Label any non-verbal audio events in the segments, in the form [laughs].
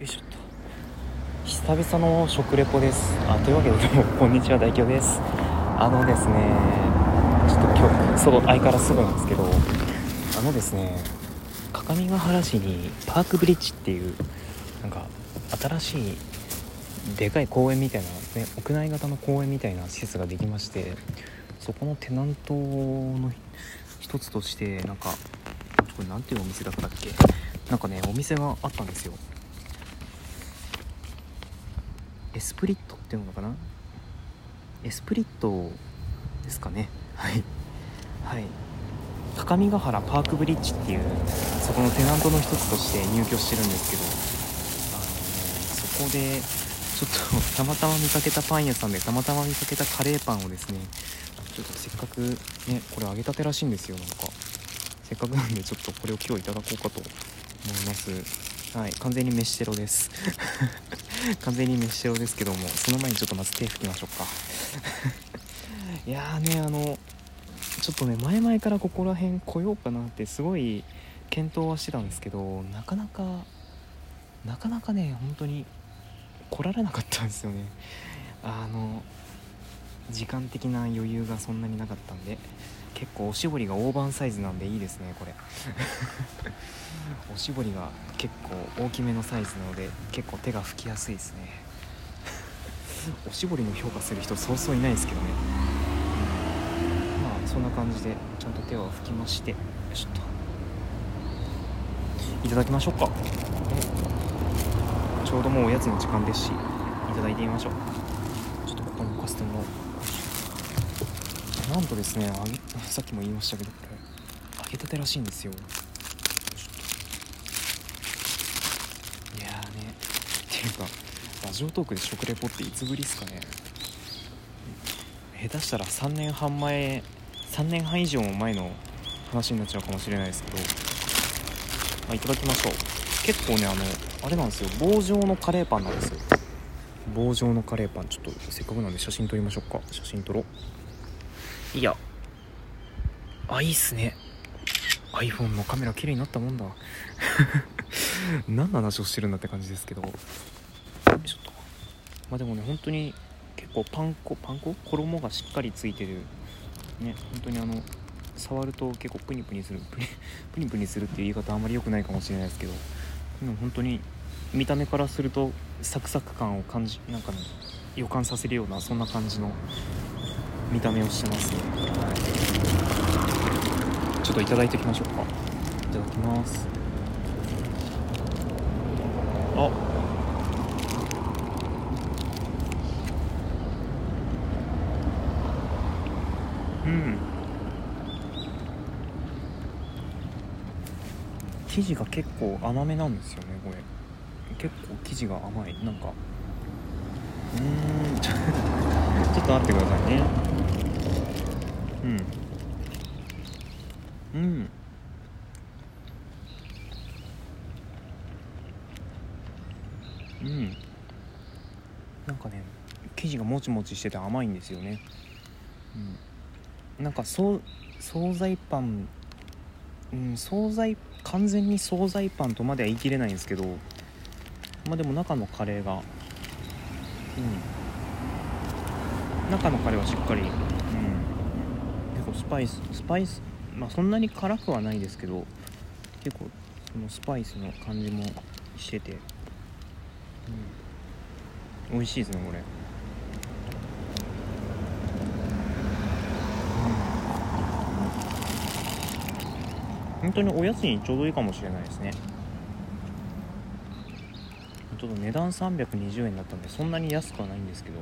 よいしょっと。久々の食レポです。あというわけでどうもこんにちは大京です。あのですねちょっと今日そう相変わらずすぐなんですけどあのですね各務原市にパークブリッジっていうなんか新しいでかい公園みたいな、ね、屋内型の公園みたいな施設ができましてそこのテナントの一つとしてなんかこれ何ていうお店だったっけ？なんかねお店があったんですよ。エスプリットっていうのかな？エスプリットですかね。はい。はい。高見ヶ原パークブリッジっていうそこのテナントの一つとして入居してるんですけどあの、ね、そこでちょっとたまたま見かけたパン屋さんでたまたま見かけたカレーパンをですねちょっとせっかくねこれ揚げたてらしいんですよなんか。せっかくなんでちょっとこれを今日いただこうかと思います。はい。完全に飯テロです。[laughs] 完全に飯テロですけどもその前にちょっとまず手拭きましょうか。[laughs] いやーねあのちょっとね前々からここら辺来ようかなってすごい検討はしてたんですけどなかなかなかなかね本当に来られなかったんですよね。あの時間的な余裕がそんなになかったんで。結構おしぼりが大判サイズなんでいいですねこれ。おしぼりが結構大きめのサイズなので結構手が拭きやすいですね。おしぼりの評価する人そうそういないですけどね、うん、まあそんな感じでちゃんと手を拭きまして。ちょっと。いただきましょうか。ちょうどもうおやつの時間ですしいただいてみましょう。ちょっとここに置かせてもらおうなんとですねあげ [laughs] さっきも言いましたけどこれ揚げたてらしいんですよ。いやーね [laughs] っていうかラジオトークで食レポっていつぶりっすかね。下手したら3年半前3年半以上も前の話になっちゃうかもしれないですけど、まあ、いただきましょう。結構ねあのあれなんですよ。棒状のカレーパンなんですよ。棒状のカレーパン。ちょっとせっかくなんで写真撮りましょうか。写真撮ろう。いや。あいいっすね。iPhone のカメラ綺麗になったもんだ。[laughs] 何の話をしてるんだって感じですけど。ちょと。まあでもね本当に結構パン粉パン粉？衣がしっかりついてる。ね本当にあの触ると結構プニプニする。プニ [laughs] プニプニするっていう言い方あんまり良くないかもしれないですけど。でも本当に見た目からするとサクサク感を感じなんかね予感させるようなそんな感じの見た目をしてます。ね、はい、ちょっといただいておきましょうか。いただきます。あ。うん。生地が結構甘めなんですよねこれ。結構生地が甘い。なんか。うーん。[laughs] ちょっと待ってくださいねうん。うん。うん。なんかね生地がもちもちしてて甘いんですよね。うん。なんかそう惣菜パンうん惣菜完全に惣菜パンとまでは言い切れないんですけどまあでも中のカレーがうん。中のカレーはしっかり構スパイススパイスまあそんなに辛くはないですけど結構そのスパイスの感じもしててうん。美味しいですねこれ。本当におやつにちょうどいいかもしれないですね。ちょっと値段320円だったんでそんなに安くはないんですけど。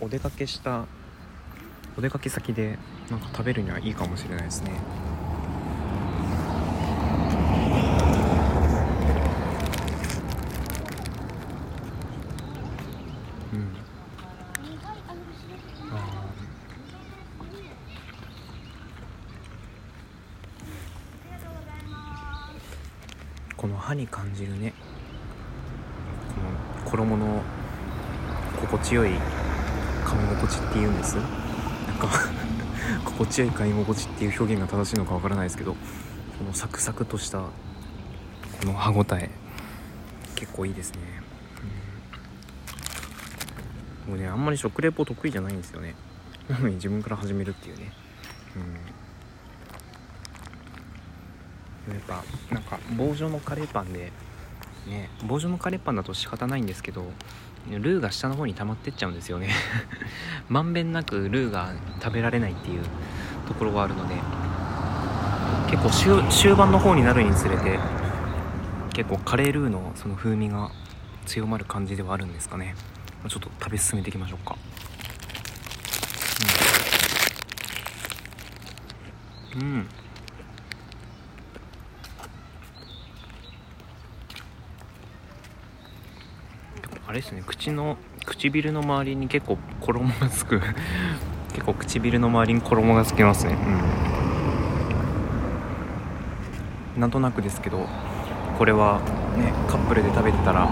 お出かけしたお出かけ先でなんか食べるにはいいかもしれないですね。うん。あこの歯に感じるね。この衣の心地よい噛み心地っていうんです？なんか [laughs] 心地よい噛み心地っていう表現が正しいのかわからないですけどこのサクサクとしたこの歯ごたえ結構いいですね、うん、もうねあんまり食レポ得意じゃないんですよね。なのに自分から始めるっていうね。うん。やっぱなんか棒状のカレーパンでね棒状のカレーパンだと仕方ないんですけどルーが下の方に溜まってっちゃうんですよね。[laughs] まんべんなくルーが食べられないっていうところがあるので結構終盤の方になるにつれて結構カレールーのその風味が強まる感じではあるんですかね。ちょっと食べ進めていきましょうか。うん、うん。あれですね口の唇の周りに結構衣がつく。[laughs] 結構唇の周りに衣がつきますね。うん。なんとなくですけどこれはねカップルで食べてたら、ね、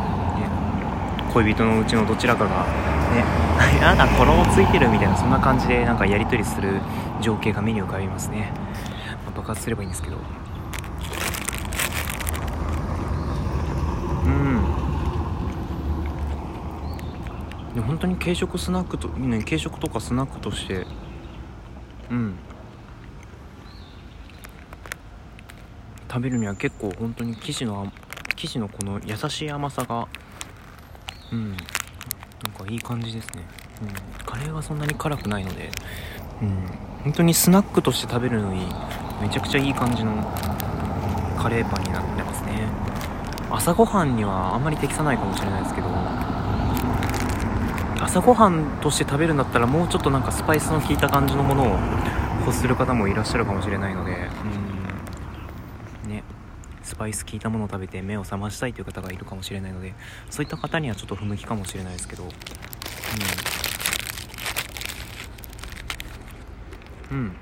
恋人のうちのどちらかがね [laughs] やだ衣ついてるみたいなそんな感じでなんかやり取りする情景が目に浮かびますね、まあ、爆発すればいいんですけど。で本当に軽食スナックと、ね、軽食とかスナックとしてうん。食べるには結構本当に生地の生地のこの優しい甘さがうん。なんかいい感じですね、うん、カレーはそんなに辛くないのでうん。本当にスナックとして食べるのにめちゃくちゃいい感じのカレーパンになってますね。朝ごはんにはあんまり適さないかもしれないですけど朝ごはんとして食べるんだったらもうちょっとなんかスパイスの効いた感じのものを欲する方もいらっしゃるかもしれないのでうん。ね。スパイス効いたものを食べて目を覚ましたいという方がいるかもしれないのでそういった方にはちょっと不向きかもしれないですけど。うん。うん。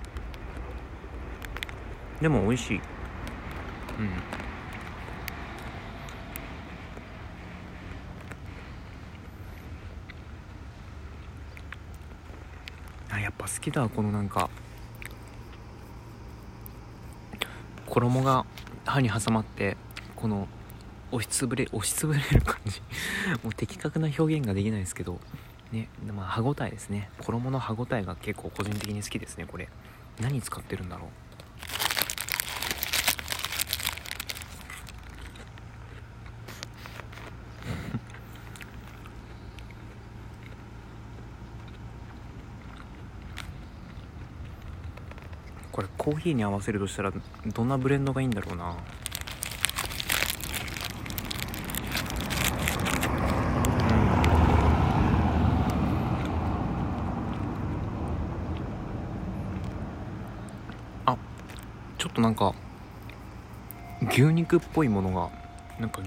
でも美味しい。うんぱ好きだこのなんか。衣が歯に挟まってこの押しつぶれ押しつぶれる感じ。[laughs] もう的確な表現ができないですけどねまあ歯ごたえですね。衣の歯ごたえが結構個人的に好きですねこれ。何使ってるんだろう。これコーヒーに合わせるとしたらどんなブレンドがいいんだろうな。あちょっとなんか牛肉っぽいものがなんか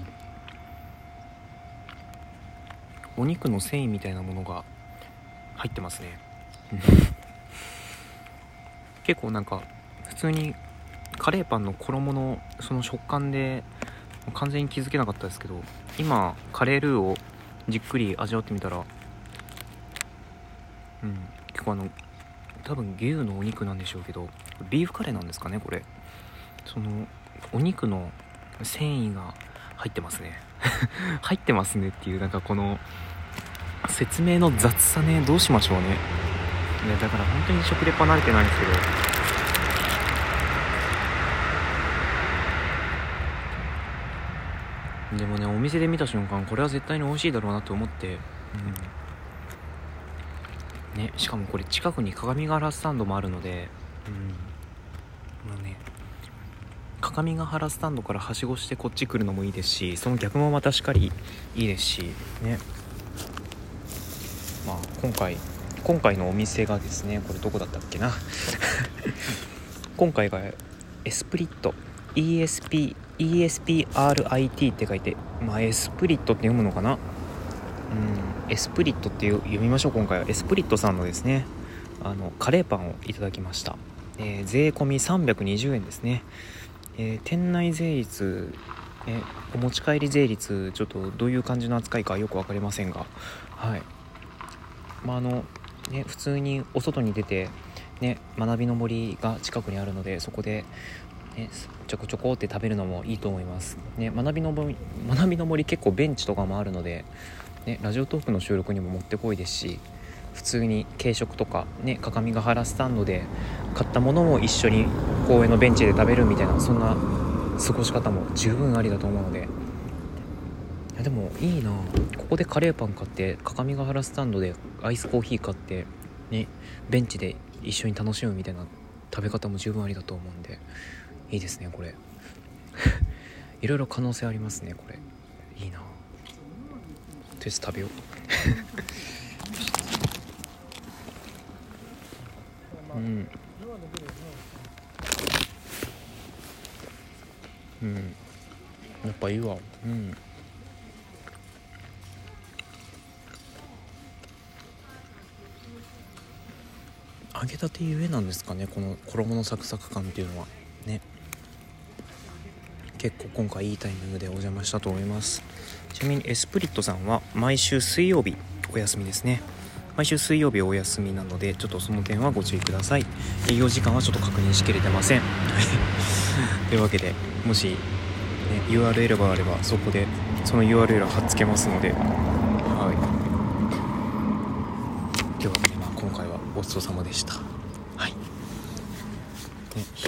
お肉の繊維みたいなものが入ってますね。結構なんか普通にカレーパンの衣のその食感で完全に気づけなかったですけど今カレールーをじっくり味わってみたらうん結構あの多分牛のお肉なんでしょうけどビーフカレーなんですかねこれ。そのお肉の繊維が入ってますね。[laughs] 入ってますねっていうなんかこの説明の雑さねどうしましょうね。ねだから本当に食レポ慣れてないんですけど。でもねお店で見た瞬間これは絶対に美味しいだろうなと思って、うん、ねしかもこれ近くに鏡ヶ原スタンドもあるので。うん。まあね。各務原スタンドからはしごしてこっち来るのもいいですしその逆もまたしかりいいですし。ね。まあ今回今回のお店がですねこれどこだったっけな。[laughs] 今回がエスプリット。ESP ESPRIT って書いてまあエスプリットって読むのかな？うん。エスプリットって読みましょう今回は。エスプリットさんのですねあのカレーパンをいただきました、えー、税込み320円ですね、えー、店内税率えお持ち帰り税率ちょっとどういう感じの扱いかよく分かりませんが。はい。まああのね、普通にお外に出て、ね、学びの森が近くにあるのでそこで、ね、ちょこちょこって食べるのもいいと思います。ね学びの森学びの森結構ベンチとかもあるので、ね、ラジオトークの収録にももってこいですし普通に軽食とかね各務原スタンドで買ったものも一緒に公園のベンチで食べるみたいなそんな過ごし方も十分ありだと思うので。いやでもいいな。ここでカレーパン買って各務原スタンドでアイスコーヒー買ってねベンチで一緒に楽しむみたいな食べ方も十分ありだと思うんで。いいですねこれ。[laughs] いろいろ可能性ありますねこれ。いいな。とりあえず食べよう。[laughs] うん。うん。やっぱいいわ。うん。揚げたてゆえなんですかねこの衣のサクサク感っていうのは。結構今回いいタイミングでお邪魔したと思います。ちなみにエスプリットさんは毎週水曜日お休みですね。毎週水曜日お休みなのでちょっとその点はご注意ください。営業時間はちょっと確認しきれてません。[laughs] というわけでもし、ね、URL があればそこでその URL 貼っつけますので。はい。というわけでまあ今回はごちそうさまでした、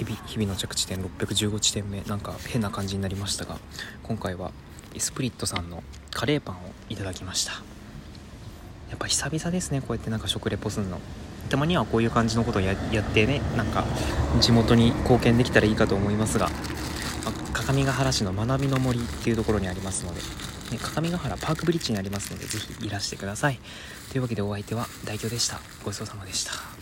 日々日々の着地点615地点目なんか変な感じになりましたが今回はエスプリットさんのカレーパンをいただきました。やっぱ久々ですねこうやってなんか食レポすんの。たまにはこういう感じのことをやってねなんか地元に貢献できたらいいかと思いますが各務原市の学びの森っていうところにありますので、ね、各務原パークブリッジにありますので是非いらしてください。というわけでお相手は大京でした。ごちそうさまでした。